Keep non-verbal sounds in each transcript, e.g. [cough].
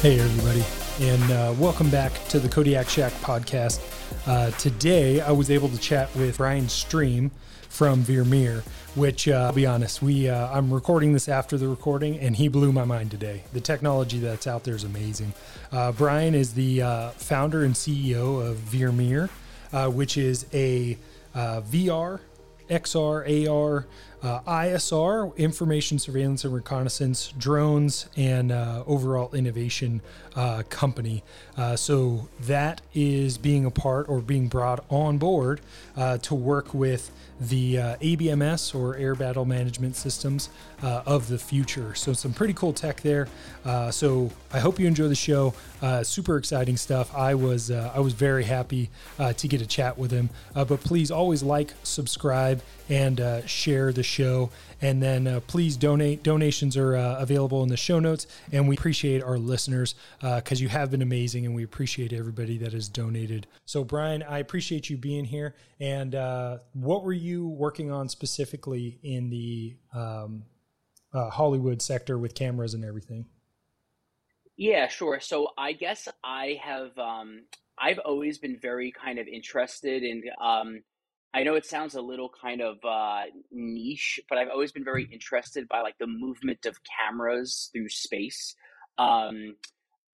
Hey, everybody, and uh, welcome back to the Kodiak Shack podcast. Uh, today, I was able to chat with Brian Streem from Vermeer, which uh, I'll be honest, we uh, I'm recording this after the recording, and he blew my mind today. The technology that's out there is amazing. Uh, Brian is the uh, founder and CEO of Vermeer, which is a VR, XR, AR uh, ISR, information surveillance and reconnaissance, drones, and uh, overall innovation uh, company. Uh, so that is being a part or being brought on board uh, to work with the uh, ABMS or Air Battle Management Systems of the future. So some pretty cool tech there. so I hope you enjoy the show. super exciting stuff. I was I was very happy to get a chat with him. but please always like, subscribe, and share the show. And then uh, please donate. Donations are uh, available in the show notes. And we appreciate our listeners because uh, you have been amazing and we appreciate everybody that has donated. So, Brian, I appreciate you being here. And uh, what were you working on specifically in the um, uh, Hollywood sector with cameras and everything? Yeah, sure. So I guess I have um, I've always been very kind of interested in um, I know it sounds a little kind of uh, niche, but I've always been very interested by like the movement of cameras through space. Um,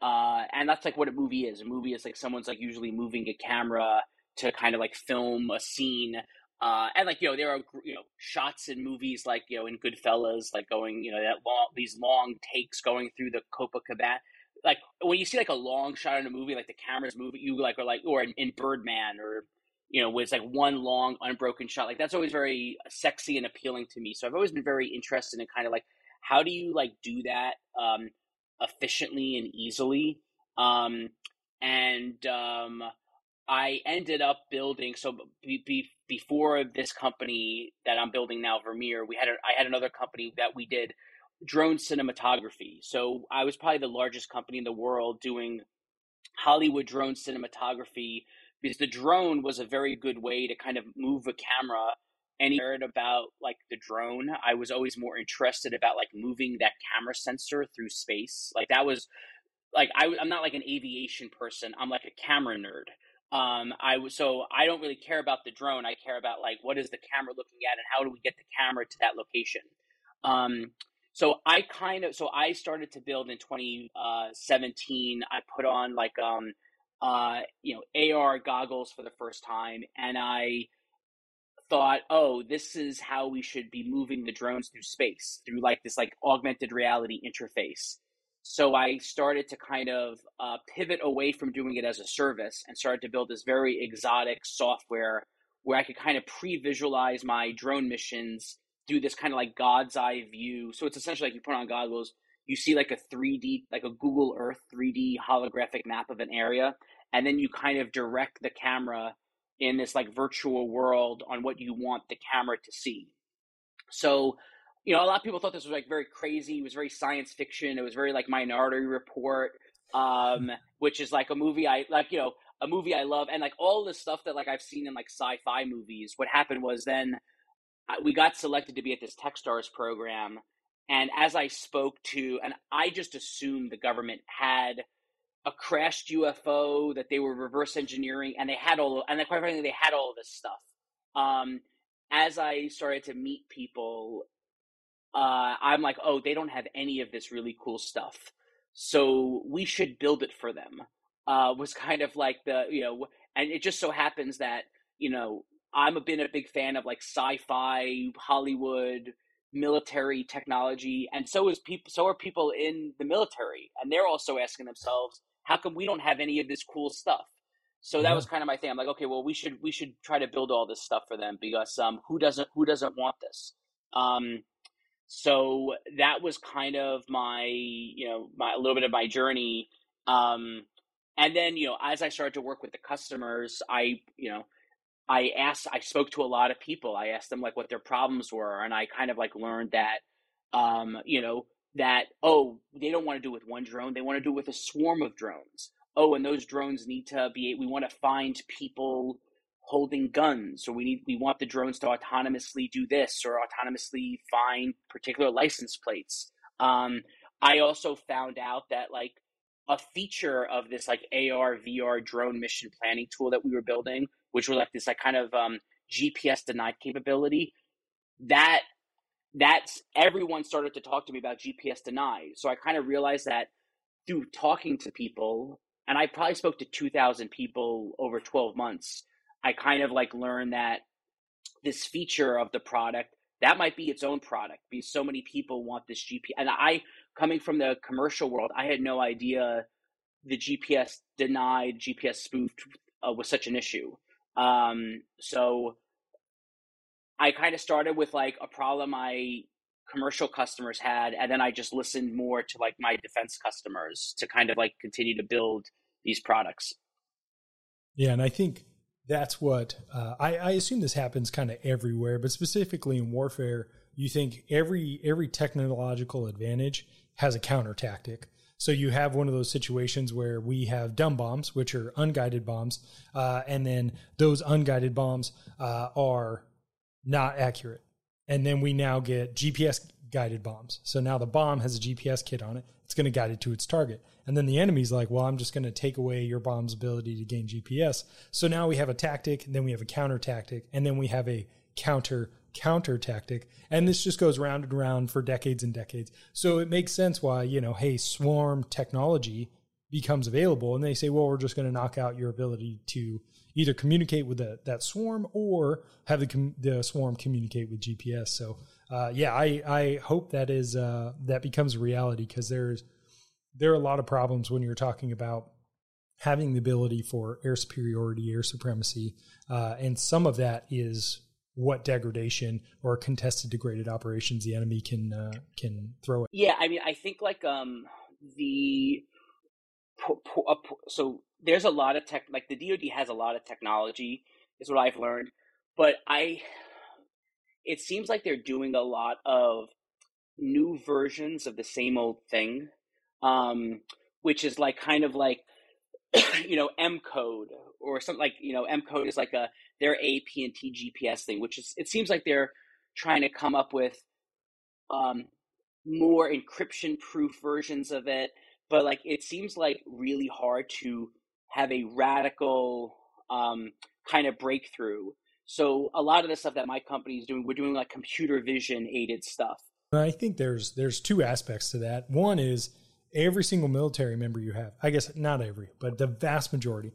uh, and that's like what a movie is. A movie is like someone's like usually moving a camera to kind of like film a scene. Uh, and like you know, there are you know shots in movies like you know in Goodfellas, like going you know that long these long takes going through the Copacabana. Like when you see like a long shot in a movie, like the camera's moving, you like are like or in, in Birdman or you know, was like one long unbroken shot. Like that's always very sexy and appealing to me. So I've always been very interested in kind of like how do you like do that um, efficiently and easily. Um, and um, I ended up building so be, be, before this company that I'm building now, Vermeer, we had a, I had another company that we did drone cinematography. So I was probably the largest company in the world doing Hollywood drone cinematography because the drone was a very good way to kind of move a camera. And he heard about like the drone i was always more interested about like moving that camera sensor through space. Like that was like I, i'm not like an aviation person i'm like a camera nerd. Um i was so i don't really care about the drone i care about like what is the camera looking at and how do we get the camera to that location. Um so i kind of so i started to build in 2017 i put on like um uh, you know, AR goggles for the first time, and I thought, oh, this is how we should be moving the drones through space through like this like augmented reality interface. So I started to kind of uh, pivot away from doing it as a service and started to build this very exotic software where I could kind of pre-visualize my drone missions, through this kind of like God's eye view. So it's essentially like you put on goggles, you see like a 3D, like a Google Earth 3D holographic map of an area, and then you kind of direct the camera in this like virtual world on what you want the camera to see. So, you know, a lot of people thought this was like very crazy. It was very science fiction. It was very like Minority Report, um, which is like a movie I like. You know, a movie I love, and like all the stuff that like I've seen in like sci-fi movies. What happened was then we got selected to be at this TechStars program and as I spoke to, and I just assumed the government had a crashed UFO that they were reverse engineering, and they had all, and quite frankly, they had all of this stuff. Um, as I started to meet people, uh, I'm like, oh, they don't have any of this really cool stuff, so we should build it for them. Uh, was [laughs] kind of like the you know, and it just so happens that you know I'm a, been a big fan of like sci-fi, Hollywood, military technology, and so is people. So are people in the military, and they're also asking themselves, how come we don't have any of this cool stuff? So that yeah. was kind of my thing. I'm like, okay, well, we should we should try to build all this stuff for them because um, who doesn't who doesn't want this? Um, so that was kind of my you know my a little bit of my journey. Um, and then you know as I started to work with the customers, I you know I asked I spoke to a lot of people. I asked them like what their problems were, and I kind of like learned that um, you know that oh they don't want to do with one drone they want to do with a swarm of drones oh and those drones need to be we want to find people holding guns or we need we want the drones to autonomously do this or autonomously find particular license plates um, i also found out that like a feature of this like ar vr drone mission planning tool that we were building which was like this like kind of um, gps denied capability that that's everyone started to talk to me about GPS denied. So I kind of realized that through talking to people, and I probably spoke to 2,000 people over 12 months. I kind of like learned that this feature of the product that might be its own product because so many people want this GPS. And I, coming from the commercial world, I had no idea the GPS denied, GPS spoofed uh, was such an issue. Um, so I kind of started with like a problem my commercial customers had, and then I just listened more to like my defense customers to kind of like continue to build these products. Yeah, and I think that's what uh, I, I assume this happens kind of everywhere, but specifically in warfare, you think every every technological advantage has a counter tactic. So you have one of those situations where we have dumb bombs, which are unguided bombs, uh, and then those unguided bombs uh, are not accurate. And then we now get GPS guided bombs. So now the bomb has a GPS kit on it. It's going to guide it to its target. And then the enemy's like, well, I'm just going to take away your bomb's ability to gain GPS. So now we have a tactic, and then we have a counter tactic, and then we have a counter counter tactic. And this just goes round and round for decades and decades. So it makes sense why, you know, hey, swarm technology becomes available. And they say, well, we're just going to knock out your ability to either communicate with the, that swarm or have the, the swarm communicate with GPS. So, uh, yeah, I, I hope that is uh, that becomes a reality because there's there are a lot of problems when you're talking about having the ability for air superiority, air supremacy, uh, and some of that is what degradation or contested degraded operations the enemy can uh, can throw at. Yeah, I mean, I think like um the so there's a lot of tech like the DoD has a lot of technology is what I've learned, but I it seems like they're doing a lot of new versions of the same old thing, um, which is like kind of like [coughs] you know M code or something like you know M code is like a their AP and T GPS thing, which is it seems like they're trying to come up with um, more encryption proof versions of it, but like it seems like really hard to have a radical um, kind of breakthrough. So a lot of the stuff that my company is doing, we're doing like computer vision aided stuff. I think there's there's two aspects to that. One is every single military member you have. I guess not every, but the vast majority.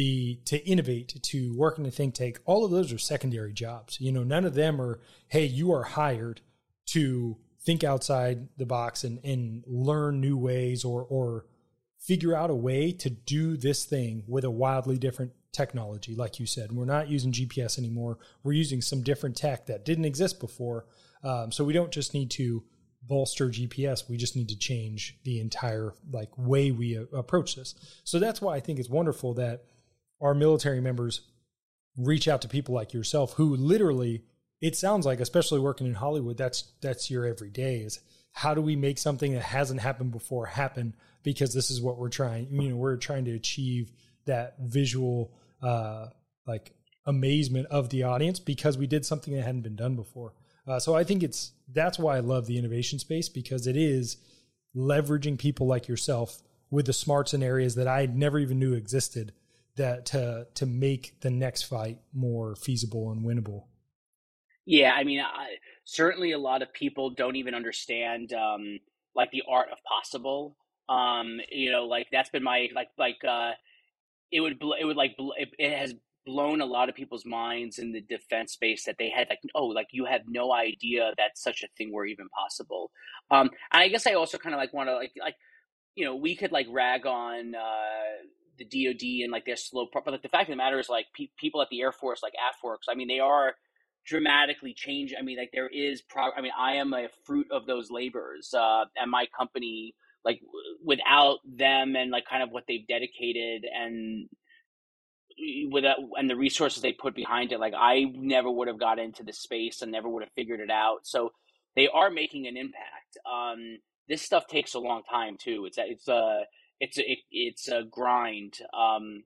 The to innovate, to work in a think tank, all of those are secondary jobs. You know, none of them are, hey, you are hired to think outside the box and, and learn new ways or or figure out a way to do this thing with a wildly different technology, like you said. We're not using GPS anymore. We're using some different tech that didn't exist before. Um, so we don't just need to bolster GPS. We just need to change the entire like way we uh, approach this. So that's why I think it's wonderful that our military members reach out to people like yourself who literally it sounds like especially working in Hollywood that's that's your everyday is how do we make something that hasn't happened before happen because this is what we're trying. You know, we're trying to achieve that visual, uh, like amazement of the audience because we did something that hadn't been done before. Uh, so I think it's that's why I love the innovation space because it is leveraging people like yourself with the smarts in areas that I never even knew existed that to to make the next fight more feasible and winnable. Yeah, I mean, I, certainly a lot of people don't even understand um, like the art of possible. Um, you know, like that's been my like like uh, it would bl- it would like bl- it, it has blown a lot of people's minds in the defense space that they had like oh like you have no idea that such a thing were even possible um and i guess i also kind of like want to like like you know we could like rag on uh the dod and like their slow but like the fact of the matter is like pe- people at the air force like AFWERX i mean they are dramatically change i mean like there is pro i mean i am a fruit of those labors uh and my company like without them and like kind of what they've dedicated and without and the resources they put behind it like i never would have got into the space and never would have figured it out. So they are making an impact. Um this stuff takes a long time too. It's it's a it's a it, it's a grind um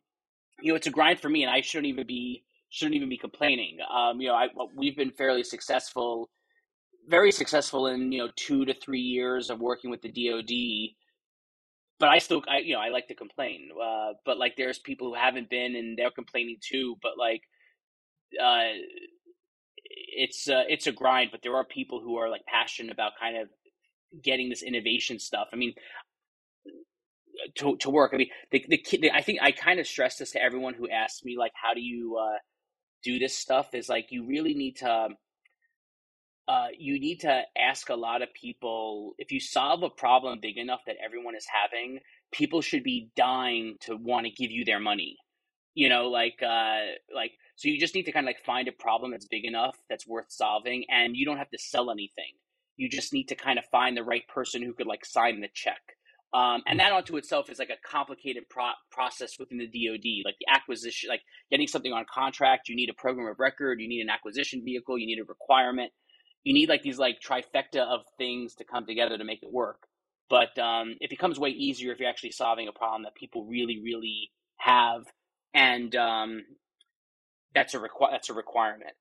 you know it's a grind for me and i shouldn't even be shouldn't even be complaining um you know i we've been fairly successful very successful in you know two to three years of working with the dod but I still, I you know, I like to complain. Uh, but like, there's people who haven't been, and they're complaining too. But like, uh, it's uh, it's a grind. But there are people who are like passionate about kind of getting this innovation stuff. I mean, to to work. I mean, the the. I think I kind of stress this to everyone who asks me like, how do you uh, do this stuff? Is like you really need to uh, you need to ask a lot of people if you solve a problem big enough that everyone is having people should be dying to want to give you their money you know like uh like so you just need to kind of like find a problem that's big enough that's worth solving and you don't have to sell anything you just need to kind of find the right person who could like sign the check um, and that onto itself is like a complicated pro- process within the DoD, like the acquisition, like getting something on contract. You need a program of record, you need an acquisition vehicle, you need a requirement, you need like these like trifecta of things to come together to make it work. But um, it becomes way easier if you're actually solving a problem that people really, really have, and um, that's a requ- that's a requirement.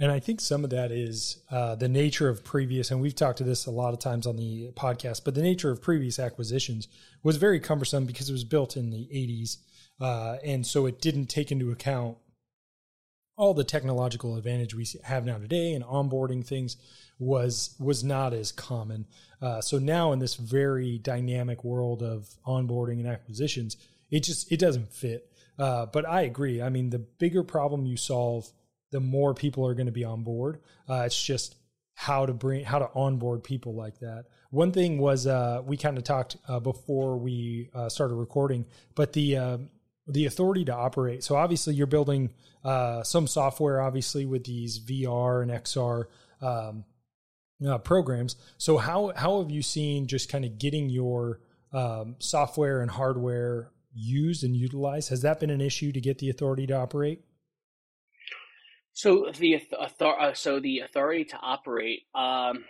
And I think some of that is uh, the nature of previous, and we've talked to this a lot of times on the podcast, but the nature of previous acquisitions was very cumbersome because it was built in the 80s. Uh, and so it didn't take into account all the technological advantage we have now today and onboarding things was was not as common. Uh, so now in this very dynamic world of onboarding and acquisitions, it just it doesn't fit. Uh, but I agree. I mean, the bigger problem you solve, the more people are going to be on board. Uh, it's just how to bring how to onboard people like that. One thing was uh, we kind of talked uh, before we uh, started recording, but the um, the authority to operate. So obviously, you're building uh, some software, obviously with these VR and XR um, uh, programs. So how how have you seen just kind of getting your um, software and hardware used and utilized? Has that been an issue to get the authority to operate? So the author- uh, so the authority to operate. Um,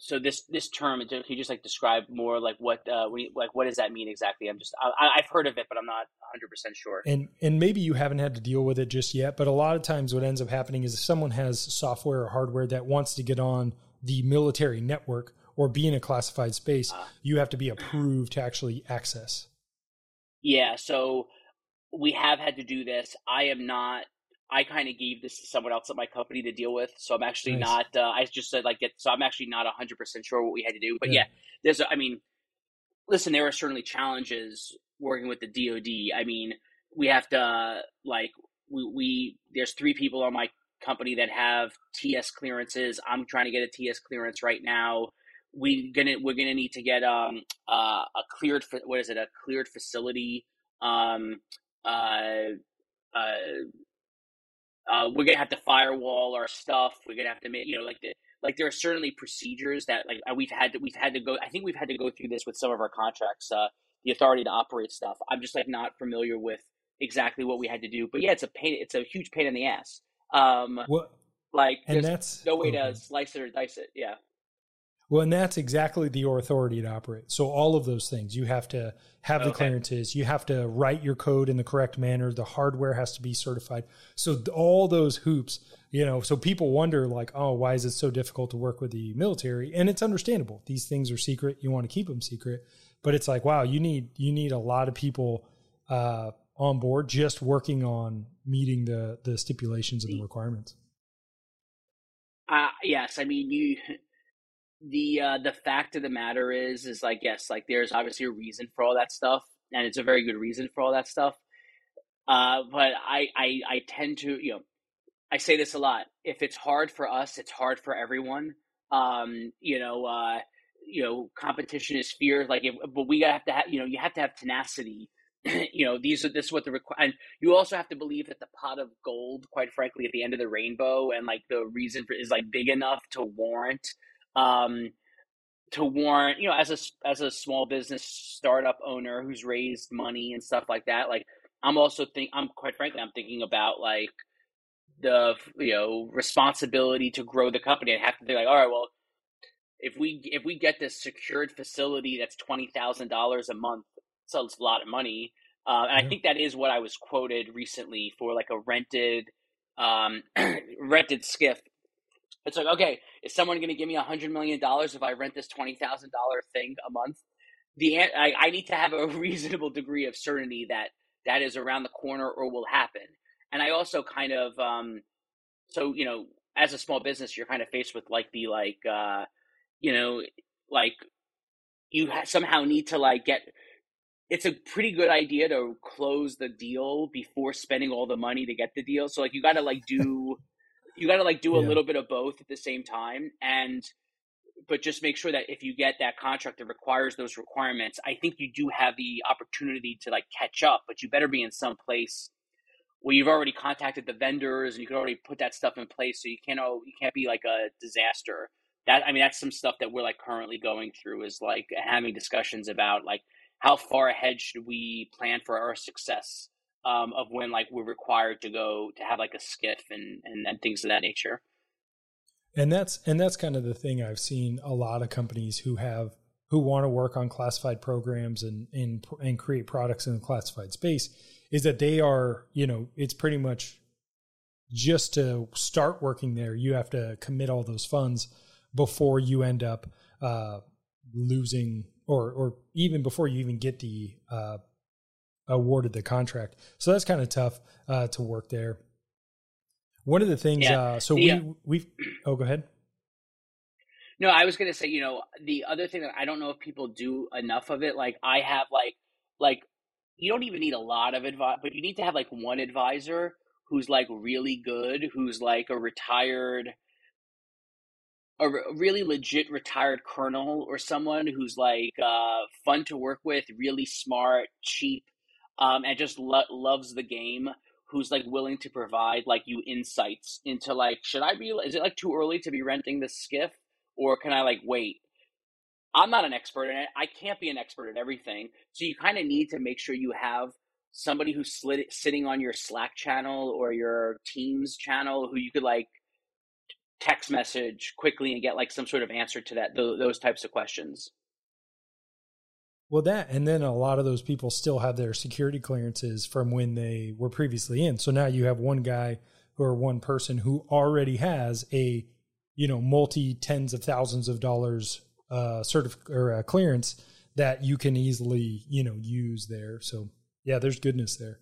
so this this term can you just like describe more like what uh you, like what does that mean exactly? I'm just I, i've heard of it but i'm not 100% sure. And and maybe you haven't had to deal with it just yet but a lot of times what ends up happening is if someone has software or hardware that wants to get on the military network or be in a classified space uh, you have to be approved to actually access. Yeah so we have had to do this. I am not I kind of gave this to someone else at my company to deal with. So I'm actually nice. not, uh, I just said like, get, so I'm actually not 100% sure what we had to do. But yeah, yeah there's, a, I mean, listen, there are certainly challenges working with the DoD. I mean, we have to, like, we, we, there's three people on my company that have TS clearances. I'm trying to get a TS clearance right now. We gonna we're gonna need to get um uh, a cleared what is it a cleared facility um uh uh uh, we're gonna have to firewall our stuff. We're gonna have to make you know like the like there are certainly procedures that like we've had to we've had to go. I think we've had to go through this with some of our contracts. Uh, the authority to operate stuff. I'm just like not familiar with exactly what we had to do. But yeah, it's a pain. It's a huge pain in the ass. Um, what? Like and that's no way okay. to slice it or dice it. Yeah. Well, and that's exactly the authority to operate. So all of those things, you have to have the okay. clearances, you have to write your code in the correct manner, the hardware has to be certified. So all those hoops, you know, so people wonder like, oh, why is it so difficult to work with the military? And it's understandable. These things are secret. You want to keep them secret. but it's like wow you need you need a lot of people uh, on board just working on meeting the the stipulations and the requirements uh, yes i mean you the uh the fact of the matter is is like yes like there's obviously a reason for all that stuff and it's a very good reason for all that stuff. Uh but i i i tend to you know i say this a lot if it's hard for us it's hard for everyone. Um you know uh you know competition is fear like if, but we have to have you know you have to have tenacity. [clears throat] You know these are this is what the require and you also have to believe that the pot of gold quite frankly at the end of the rainbow and like the reason for is like big enough to warrant um, to warrant, you know, as a as a small business startup owner who's raised money and stuff like that. Like, I'm also think I'm quite frankly, I'm thinking about like the you know responsibility to grow the company. I have to think like, all right, well, if we if we get this secured facility that's twenty thousand dollars a month, so it's a lot of money. Uh, and I think that is what I was quoted recently for like a rented um, [clears throat] rented SCIF it's like, okay, is someone going to give me a hundred million dollars if I rent this twenty thousand dollar thing a month? The I, I need to have a [laughs] reasonable degree of certainty that that is around the corner or will happen. And I also kind of, um, so you know, as a small business, you're kind of faced with like the like, uh, you know, like you ha- somehow need to like get. It's a pretty good idea to close the deal before spending all the money to get the deal. So like you got to like [laughs] do you got to like do a yeah. little bit of both at the same time and but just make sure that if you get that contract that requires those requirements i think you do have the opportunity to like catch up but you better be in some place where you've already contacted the vendors and you can already put that stuff in place so you can't oh, you can't be like a disaster that i mean that's some stuff that we're like currently going through is like having discussions about like how far ahead should we plan for our success um, of when like we're required to go to have like a SCIF and, and and things of that nature. And that's and that's kind of the thing I've seen a lot of companies who have who want to work on classified programs and and and create products in the classified space is that they are you know it's pretty much just to start working there you have to commit all those funds before you end up uh, losing or or even before you even get the uh, awarded the contract. So that's kind of tough uh, to work there. One of the things, yeah. uh, so we we oh, go ahead. No, I was gonna say, you know, the other thing that I don't know if people do enough of it. Like I have, like, like you don't even need a lot of advice, but you need to have like one advisor who's like really good, who's like a retired, a really legit retired colonel or someone who's like uh, fun to work with, really smart, cheap, um, and just lo- loves the game who's like willing to provide like you insights into like should i be is it like too early to be renting this SCIF or can i like wait? I'm not an expert in it. I can't be an expert at everything. So you kind of need to make sure you have somebody who's slid, sitting on your slack channel or your teams channel who you could like text message quickly and get like some sort of answer to that those types of questions well, that and then a lot of those people still have their security clearances from when they were previously in. So now you have one guy or one person who already has a, you know, multi tens of thousands of dollars uh, certif- or uh, clearance that you can easily, you know, use there. So yeah, there's goodness there.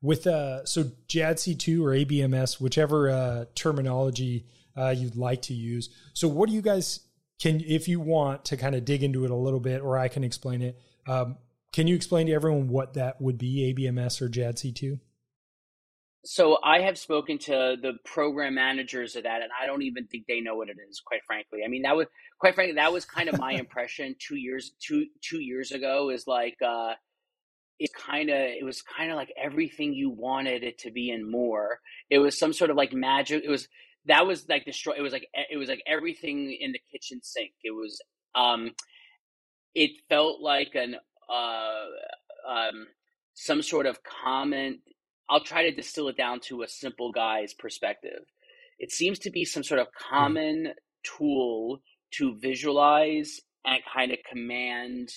With uh, so JADC2 or ABMS, whichever uh, terminology uh, you'd like to use. So what do you guys can if you want to kind of dig into it a little bit or i can explain it um, can you explain to everyone what that would be abms or jadc2 so i have spoken to the program managers of that and i don't even think they know what it is quite frankly. I mean that was quite frankly that was kind of my [laughs] impression two years two two years ago is like uh it kind of it was kind of like everything you wanted it to be and more. It was some sort of like magic it was that was like destroy. It was like it was like everything in the kitchen sink. It was um, it felt like an uh, um, some sort of common. I'll try to distill it down to a simple guy's perspective. It seems to be some sort of hmm. common tool to visualize and kind of command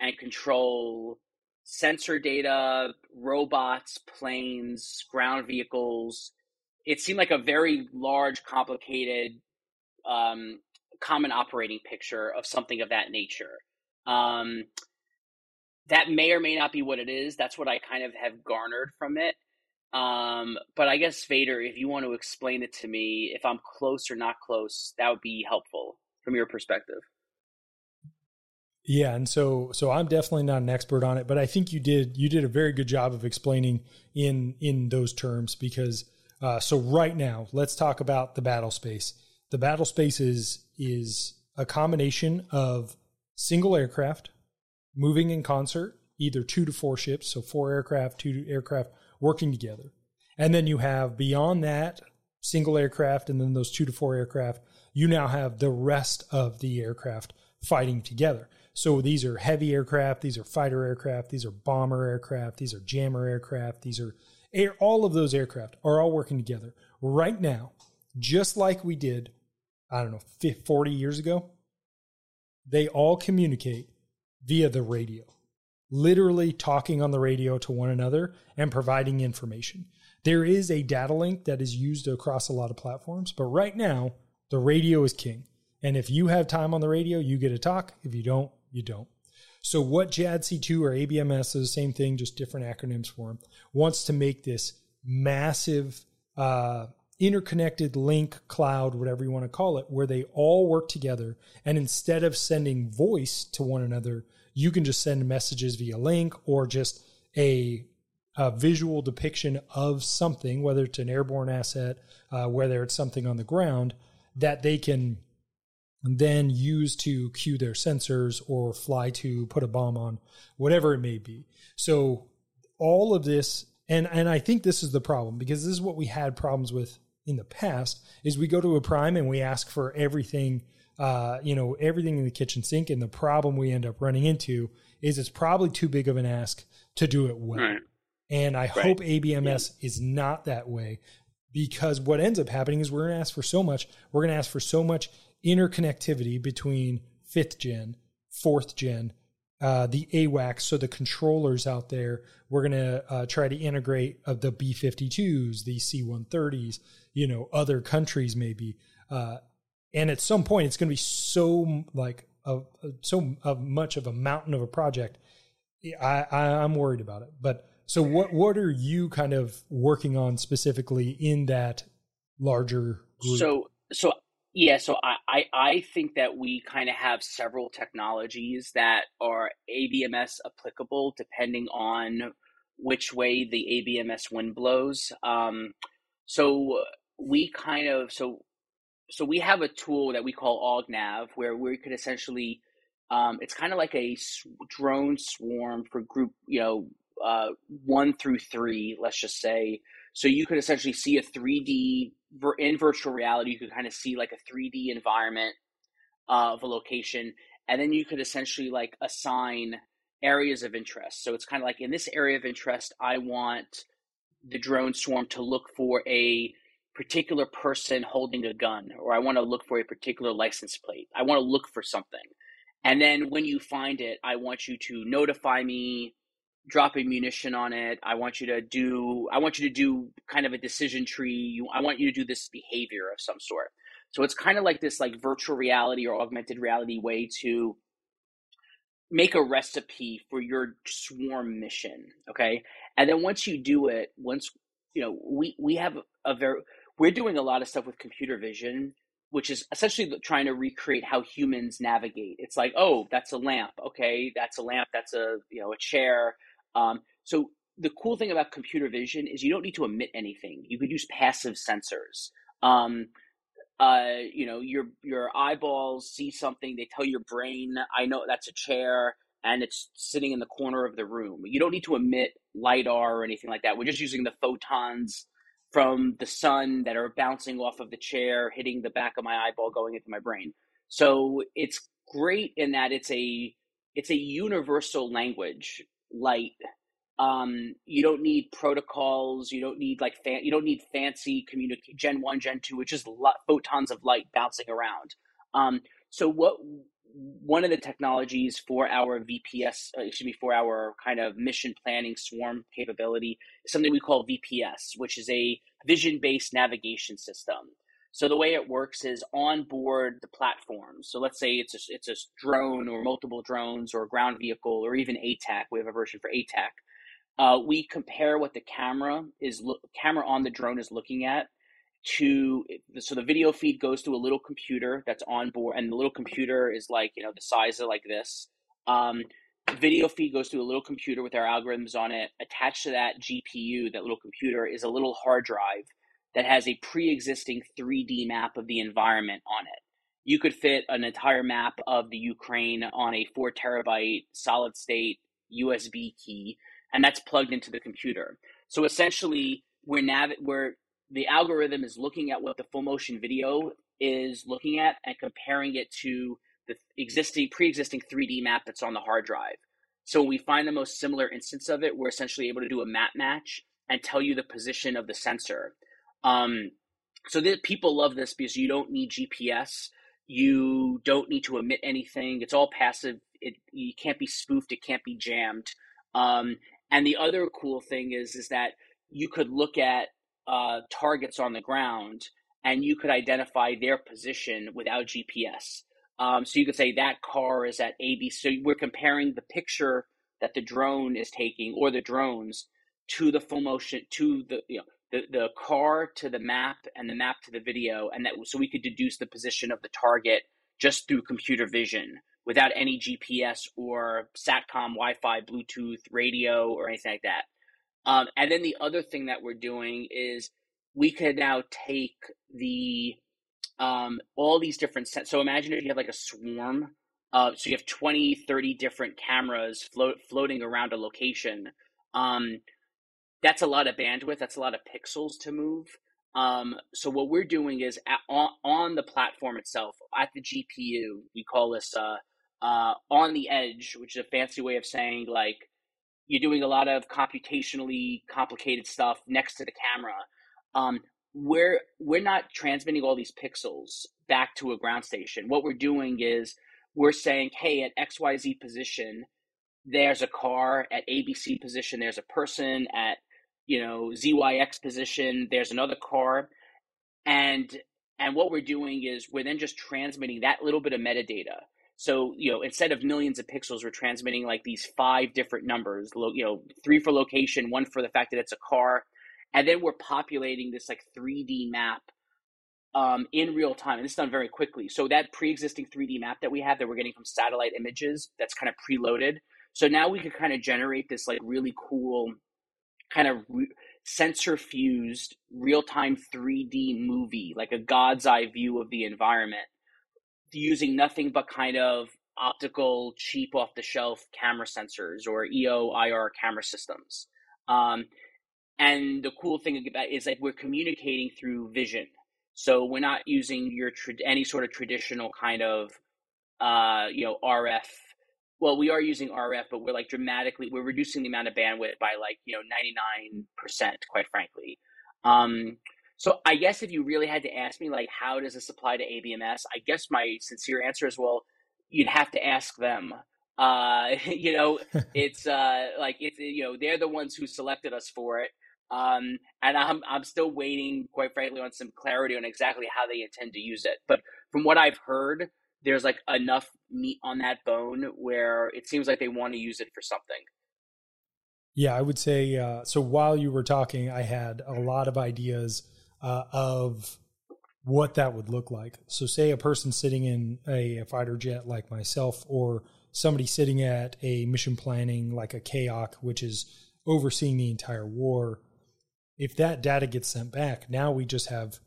and control sensor data, robots, planes, ground vehicles, it seemed like a very large, complicated, um, common operating picture of something of that nature. Um, that may or may not be what it is. That's what I kind of have garnered from it. Um, but I guess Vader, if you want to explain it to me, if I'm close or not close, that would be helpful from your perspective. Yeah, and so so I'm definitely not an expert on it, but I think you did you did a very good job of explaining in in those terms because uh, so right now let's talk about the battle space. The battle space is is a combination of single aircraft moving in concert, either two to four ships, so four aircraft, two aircraft working together, and then you have beyond that single aircraft, and then those two to four aircraft. You now have the rest of the aircraft fighting together. So these are heavy aircraft, these are fighter aircraft, these are bomber aircraft, these are jammer aircraft, these are air, all of those aircraft are all working together right now, just like we did, I don't know, 40 years ago. They all communicate via the radio, literally talking on the radio to one another and providing information. There is a data link that is used across a lot of platforms, but right now, the radio is king. And if you have time on the radio, you get to talk. If you don't, you don't. So, what JADC2 or ABMS is the same thing, just different acronyms for them, wants to make this massive uh, interconnected link cloud, whatever you want to call it, where they all work together. And instead of sending voice to one another, you can just send messages via link or just a, a visual depiction of something, whether it's an airborne asset, uh, whether it's something on the ground, that they can then use to cue their sensors or fly to put a bomb on, whatever it may be. So all of this, and and I think this is the problem because this is what we had problems with in the past. Is we go to a prime and we ask for everything, uh, you know, everything in the kitchen sink, and the problem we end up running into is it's probably too big of an ask to do it well. Right. And I right. hope ABMS yeah. is not that way because what ends up happening is we're going to ask for so much. We're going to ask for so much interconnectivity between fifth gen, fourth gen, uh, the AWACS, so the controllers out there. We're going to uh, try to integrate of the B 52s, the C 130s, you know, other countries maybe. Uh, and at some point, it's going to be so like a, so a much of a mountain of a project. I, I I'm worried about it. But so what what are you kind of working on specifically in that larger group? So so yeah, so I, I, I think that we kind of have several technologies that are ABMS applicable depending on which way the ABMS wind blows. Um, so we kind of so so we have a tool that we call AugNav where we could essentially um, it's kind of like a drone swarm for group you know uh, one through three, let's just say. So you could essentially see a 3D in virtual reality, you could kind of see like a 3D environment uh, of a location, and then you could essentially like assign areas of interest. So it's kind of like in this area of interest, I want the drone swarm to look for a particular person holding a gun, or I want to look for a particular license plate. I want to look for something. And then when you find it, I want you to notify me drop a munition on it. I want you to do I want you to do kind of a decision tree. You, I want you to do this behavior of some sort. So it's kind of like this like virtual reality or augmented reality way to make a recipe for your swarm mission, okay? And then once you do it, once you know, we we have a very we're doing a lot of stuff with computer vision which is essentially trying to recreate how humans navigate. It's like, oh, that's a lamp. Okay, that's a lamp. That's a you know a chair. Um, so the cool thing about computer vision is you don't need to emit anything. You could use passive sensors. Um, uh, you know, your your eyeballs see something, they tell your brain, I know that's a chair and it's sitting in the corner of the room. You don't need to emit lidar or anything like that. We're just using the photons from the sun that are bouncing off of the chair, hitting the back of my eyeball, going into my brain. So it's great in that it's a it's a universal language light. Um, you don't need protocols. You don't need like fan, you don't need fancy communicate Gen one, Gen two, which is photons of light bouncing around. Um, so what one of the technologies for our VPS, uh, excuse me, for our kind of mission planning swarm capability is something we call VPS, which is a vision based navigation system. So the way it works is on board the platform. So let's say it's a, it's a drone or multiple drones or a ground vehicle or even ATAK. We have a version for ATAK. Uh, we compare what the camera is lo- camera on the drone is looking at to so the video feed goes to a little computer that's on board and the little computer is like you know the size of like this um, video feed goes to a little computer with our algorithms on it attached to that gpu that little computer is a little hard drive that has a pre-existing 3D map of the environment on it. You could fit an entire map of the Ukraine on a four terabyte solid state USB key, and that's plugged into the computer. So essentially, we're nav- we're the algorithm is looking at what the full motion video is looking at and comparing it to the existing pre-existing 3D map that's on the hard drive. So when we find the most similar instance of it, we're essentially able to do a map match and tell you the position of the sensor. Um, so that people love this because you don't need GPS. You don't need to emit anything. It's all passive. It you can't be spoofed. It can't be jammed. Um, and the other cool thing is is that you could look at uh, targets on the ground and you could identify their position without GPS. Um, so you could say that car is at AB. So we're comparing the picture that the drone is taking or the drones to the full motion to the you know the, the car to the map and the map to the video, and that so we could deduce the position of the target just through computer vision without any GPS or SATCOM, Wi Fi, Bluetooth, radio, or anything like that. Um, and then the other thing that we're doing is we could now take the um, all these different sets. So imagine if you have like a swarm. Uh, so you have 20, 30 different cameras float, floating around a location. Um, that's a lot of bandwidth. That's a lot of pixels to move. Um, so what we're doing is at, on, on the platform itself, at the GPU, we call this uh, uh, on the edge, which is a fancy way of saying like you're doing a lot of computationally complicated stuff next to the camera. Um, we're we're not transmitting all these pixels back to a ground station. What we're doing is we're saying, hey, at XYZ position, there's a car. At ABC position, there's a person. At you know ZYX position. There's another car, and and what we're doing is we're then just transmitting that little bit of metadata. So you know instead of millions of pixels, we're transmitting like these five different numbers. You know, three for location, one for the fact that it's a car, and then we're populating this like 3D map um, in real time. And this is done very quickly. So that pre-existing 3D map that we have that we're getting from satellite images, that's kind of preloaded. So now we can kind of generate this like really cool kind of re- sensor fused real time 3D movie, like a God's eye view of the environment, using nothing but kind of optical, cheap, off the shelf camera sensors or EO IR camera systems. Um, and the cool thing about is that we're communicating through vision. So we're not using your any sort of traditional kind of uh, you know RF well, we are using RF, but we're like dramatically we're reducing the amount of bandwidth by like you know ninety nine percent, quite frankly. Um, so I guess if you really had to ask me like how does this apply to ABMS, I guess my sincere answer is well, you'd have to ask them. Uh, [laughs] you know, [laughs] it's uh, like it's you know they're the ones who selected us for it. Um, and I'm I'm still waiting, quite frankly, on some clarity on exactly how they intend to use it. But from what I've heard, there's like enough meat on that bone where it seems like they want to use it for something. Yeah, I would say uh, so. While you were talking, I had a lot of ideas uh, of what that would look like. So, say a person sitting in a, a, fighter jet like myself, or somebody sitting at a mission planning like a CAOC, which is overseeing the entire war. If that data gets sent back, now we just have,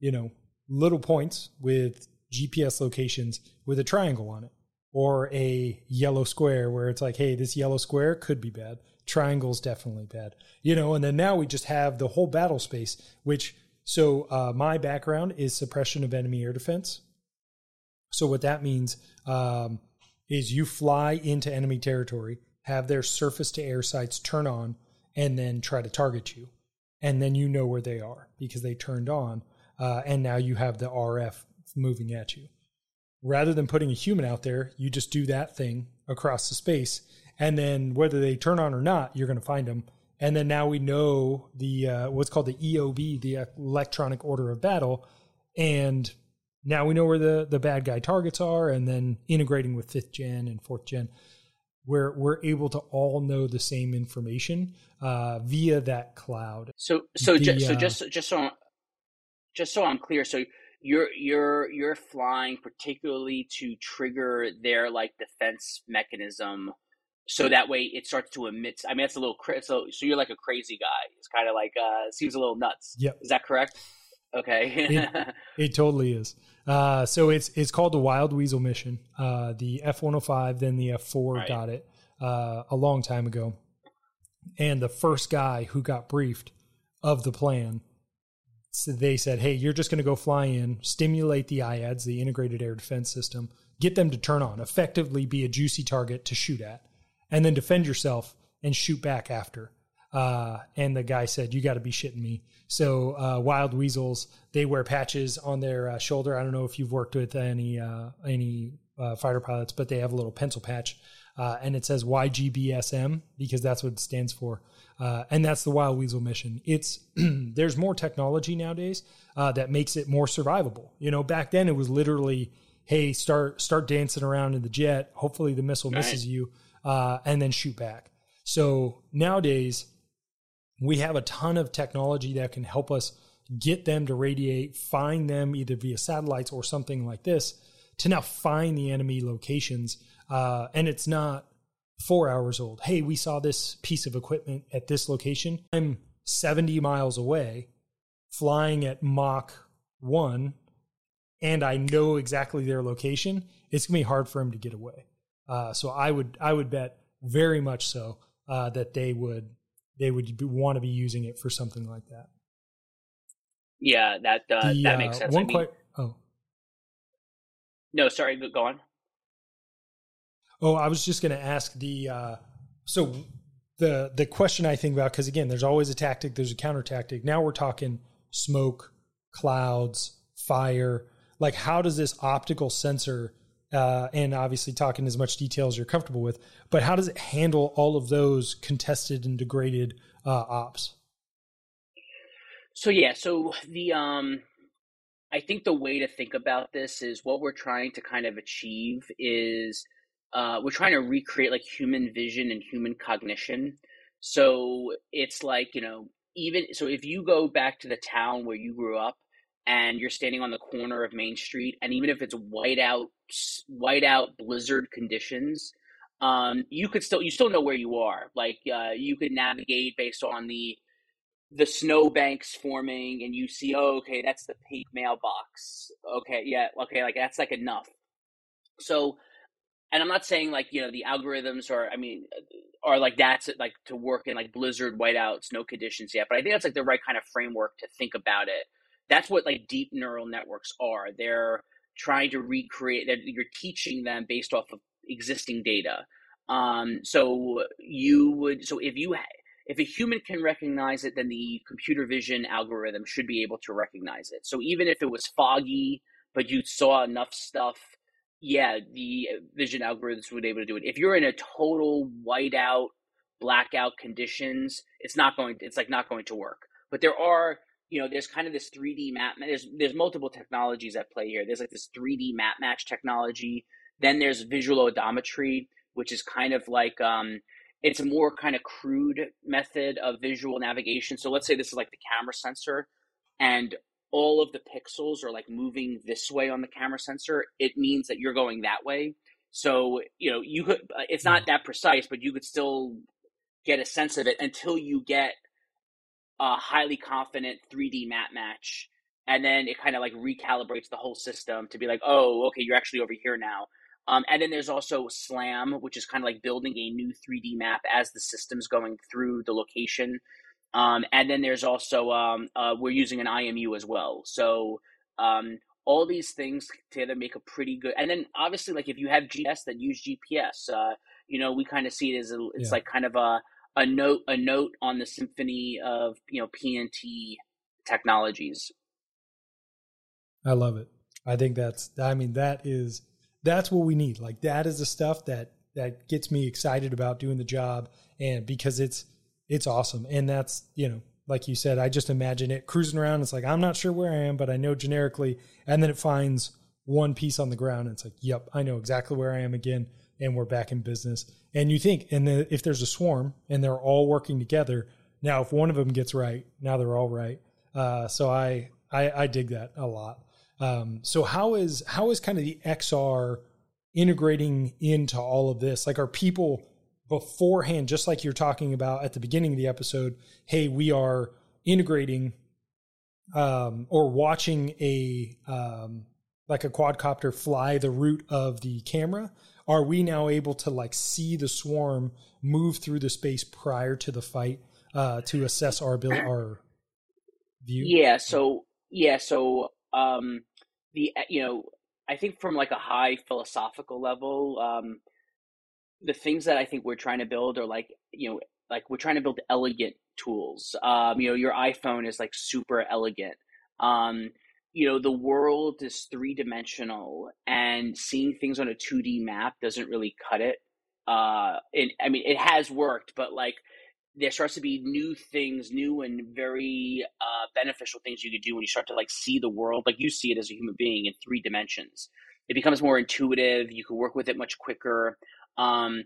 you know, little points with GPS locations with a triangle on it or a yellow square where it's like, hey, this yellow square could be bad. Triangle's definitely bad. You know, and then now we just have the whole battle space, which so uh, my background is suppression of enemy air defense. So what that means um, is you fly into enemy territory, have their surface to air sites turn on, and then try to target you. And then you know where they are because they turned on. Uh, and now you have the RF moving at you. Rather than putting a human out there, you just do that thing across the space. And then whether they turn on or not, you're going to find them. And then now we know the uh, what's called the EOB, the electronic order of battle. and now we know where the the bad guy targets are, and then integrating with fifth gen and fourth gen, where we're able to all know the same information uh, via that cloud. So so the, just, so uh, just just so just so I'm clear, so you're you're you're flying particularly to trigger their like defense mechanism so that way it starts to emit i mean it's a little so so you're like a crazy guy. It's kind of like uh seems a little nuts. Yep. Is that correct? Okay. It, [laughs] it, totally is. Uh so it's it's called the wild weasel mission. Uh the f-105 then the f4 right. got it uh a long time ago. And the first guy who got briefed of the plan so they said hey you're just going to go fly in stimulate the iads the integrated air defense system get them to turn on effectively be a juicy target to shoot at and then defend yourself and shoot back after. Uh, and the guy said, "You got to be shitting me." So uh, wild weasels they wear patches on their uh, shoulder. I don't know if you've worked with any uh, any uh, fighter pilots, but they have a little pencil patch, uh, and it says YGBSM because that's what it stands for. And that's the wild weasel mission. It's [clears throat] there's more technology nowadays that makes it more survivable. You know, back then it was literally, "Hey, start start dancing around in the jet. Hopefully the missile misses you." uh, and then shoot back. So nowadays, we have a ton of technology that can help us get them to radiate, find them either via satellites or something like this to now find the enemy locations. Uh, and it's not four hours old. Hey, we saw this piece of equipment at this location. I'm 70 miles away, flying at Mach 1, and I know exactly their location. It's going to be hard for him to get away. Uh, so I would I would bet very much so uh, that they would they would want to be using it for something like that. Yeah, that uh, the, that makes uh, sense. One I mean, quite, oh no, sorry, go on. Oh, I was just going to ask the uh, so the the question I think about because again, there's always a tactic, there's a counter tactic. Now we're talking smoke, clouds, fire. Like, how does this optical sensor uh, and obviously talk in as much detail as you're comfortable with. But how does it handle all of those contested and degraded uh, ops? So yeah, so the um, I think the way to think about this is what we're trying to kind of achieve is uh, we're trying to recreate like human vision and human cognition. So it's like you know even so if you go back to the town where you grew up and you're standing on the corner of Main Street, and even if it's white out, white out blizzard conditions, um, you could still you still know where you are. Like uh, you could navigate based on the the snow banks forming, and you see, oh, okay, that's the pink mailbox. Okay, yeah, okay, like that's like enough. So, and I'm not saying like you know the algorithms are, I mean, are like that's like to work in like blizzard, whiteout, snow conditions yet. But I think that's like the right kind of framework to think about it that's what like deep neural networks are. They're trying to recreate that you're teaching them based off of existing data. Um, so you would so if you if a human can recognize it, then the computer vision algorithm should be able to recognize it. So even if it was foggy, but you saw enough stuff, yeah, the vision algorithms would be able to do it. If you're in a total whiteout, blackout conditions, it's not going. It's like not going to work. But there are you know, there's kind of this 3D map. There's there's multiple technologies at play here. There's like this 3D map match technology. Then there's visual odometry, which is kind of like um, it's a more kind of crude method of visual navigation. So let's say this is like the camera sensor, and all of the pixels are like moving this way on the camera sensor. It means that you're going that way. So you know you could. It's not that precise, but you could still get a sense of it until you get a highly confident 3D map match, and then it kind of like recalibrates the whole system to be like, oh, okay, you're actually over here now. Um, and then there's also SLAM, which is kind of like building a new 3D map as the system's going through the location. Um, and then there's also um, uh, we're using an IMU as well. So um, all these things together make a pretty good. And then obviously, like if you have GPS then use GPS, uh, you know, we kind of see it as a, it's yeah. like kind of a a note a note on the symphony of you know PNT technologies. I love it. I think that's I mean that is that's what we need. Like that is the stuff that that gets me excited about doing the job and because it's it's awesome and that's you know like you said, I just imagine it cruising around. It's like I'm not sure where I am, but I know generically, and then it finds one piece on the ground. And it's like, yep, I know exactly where I am again, and we're back in business. And you think, and the, if there's a swarm and they're all working together, now if one of them gets right, now they're all right. Uh, so I, I I dig that a lot. Um, so how is how is kind of the XR integrating into all of this? Like, are people beforehand, just like you're talking about at the beginning of the episode? Hey, we are integrating um, or watching a um, like a quadcopter fly the route of the camera. Are we now able to like see the swarm move through the space prior to the fight uh, to assess our ability, [clears throat] our view? Yeah. So yeah. So um, the you know I think from like a high philosophical level, um, the things that I think we're trying to build are like you know like we're trying to build elegant tools. Um, you know, your iPhone is like super elegant. Um, you know, the world is three dimensional, and seeing things on a two D map doesn't really cut it. Uh, it, I mean, it has worked, but like there starts to be new things, new and very uh, beneficial things you could do when you start to like see the world like you see it as a human being in three dimensions. It becomes more intuitive. You can work with it much quicker. Um,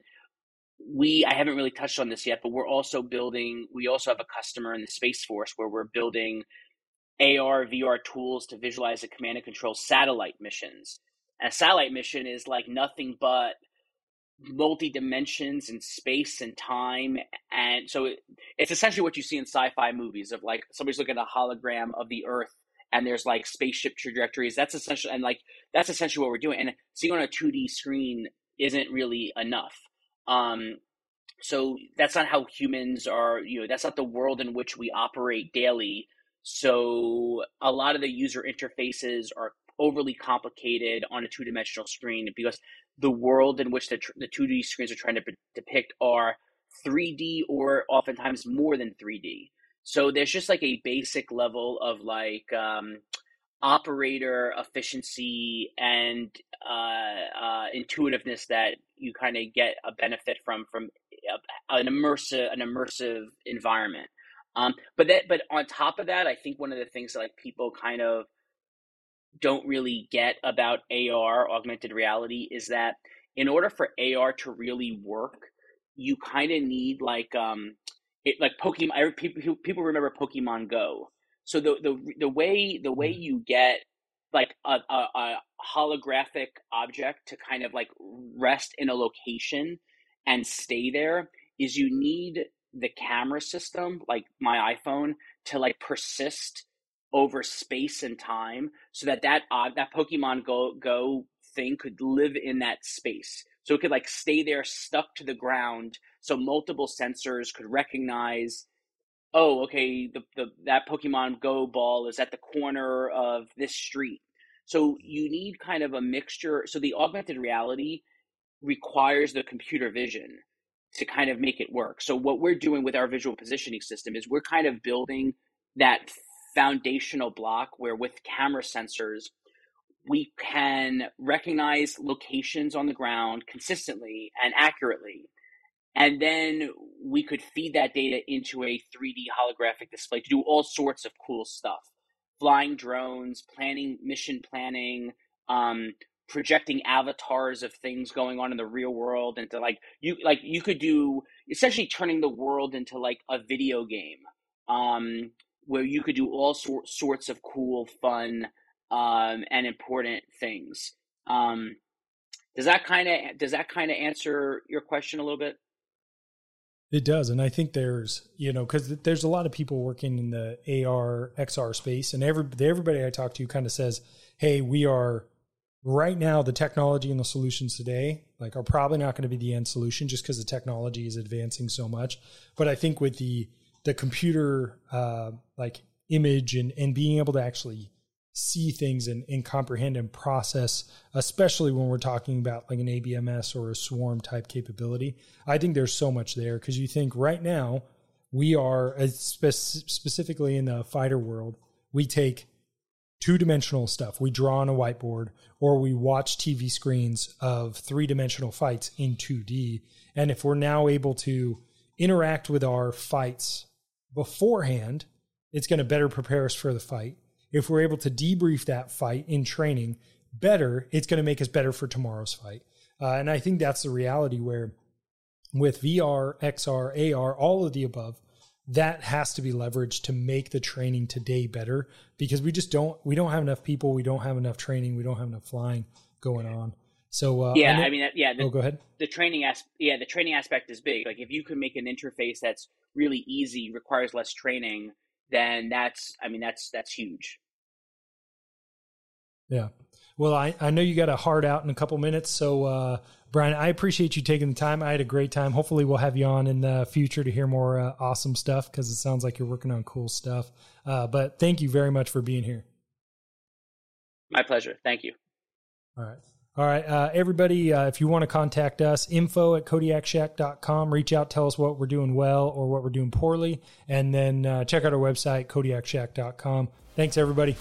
we I haven't really touched on this yet, but we're also building. We also have a customer in the Space Force where we're building AR VR tools to visualize the command and control satellite missions. A satellite mission is like nothing but multi dimensions and space and time and so it, it's essentially what you see in sci-fi movies of like somebody's looking at a hologram of the earth and there's like spaceship trajectories that's essentially and like that's essentially what we're doing and seeing on a 2d screen isn't really enough um so that's not how humans are you know that's not the world in which we operate daily so a lot of the user interfaces are overly complicated on a two-dimensional screen because the world in which the, the 2D screens are trying to depict are 3D or oftentimes more than 3D. So there's just like a basic level of like um, operator efficiency and uh, uh, intuitiveness that you kind of get a benefit from from an immersive an immersive environment. Um, but that but on top of that, I think one of the things that like people kind of don't really get about AR, augmented reality, is that in order for AR to really work, you kind of need like um, it like Pokemon. People people remember Pokemon Go. So the the the way the way mm-hmm. you get like a, a, a holographic object to kind of like rest in a location and stay there is you need the camera system like my iphone to like persist over space and time so that that uh, that Pokemon Go Go thing could live in that space. So it could like stay there stuck to the ground so multiple sensors could recognize oh okay the, the that Pokemon Go ball is at the corner of this street. So you need kind of a mixture so the augmented reality requires the computer vision to kind of make it work. So what we're doing with our visual positioning system is we're kind of building that foundational block where with camera sensors we can recognize locations on the ground consistently and accurately and then we could feed that data into a 3D holographic display to do all sorts of cool stuff flying drones planning mission planning um, projecting avatars of things going on in the real world into like you like you could do essentially turning the world into like a video game um, where you could do all sor- sorts of cool, fun, um, and important things. Um, does that kind of does that kind of answer your question a little bit? It does, and I think there's you know because there's a lot of people working in the AR XR space, and every everybody I talk to kind of says, "Hey, we are right now the technology and the solutions today like are probably not going to be the end solution just because the technology is advancing so much." But I think with the the computer uh, like image and, and being able to actually see things and, and comprehend and process, especially when we're talking about like an ABMS or a swarm type capability. I think there's so much there because you think right now we are spe- specifically in the fighter world, we take two dimensional stuff. We draw on a whiteboard or we watch TV screens of three dimensional fights in 2D. And if we're now able to interact with our fights beforehand, it's going to better prepare us for the fight. If we're able to debrief that fight in training better, it's going to make us better for tomorrow's fight. Uh, and I think that's the reality where with VR, XR, AR, all of the above, that has to be leveraged to make the training today better because we just don't we don't have enough people, we don't have enough training, we don't have enough flying going on. So uh, yeah, I, I mean, yeah. The, oh, go ahead. The training as yeah, the training aspect is big. Like if you can make an interface that's really easy, requires less training, then that's I mean that's that's huge. Yeah. Well, I, I know you got a hard out in a couple minutes. So, uh, Brian, I appreciate you taking the time. I had a great time. Hopefully, we'll have you on in the future to hear more uh, awesome stuff because it sounds like you're working on cool stuff. Uh, but thank you very much for being here. My pleasure. Thank you. All right. All right, uh, everybody, uh, if you want to contact us, info at kodiakshack.com. Reach out, tell us what we're doing well or what we're doing poorly, and then uh, check out our website, kodiakshack.com. Thanks, everybody.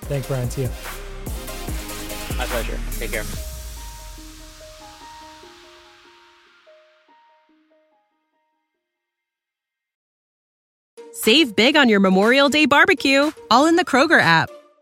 Thanks, Brian. See you. My pleasure. Take care. Save big on your Memorial Day barbecue, all in the Kroger app.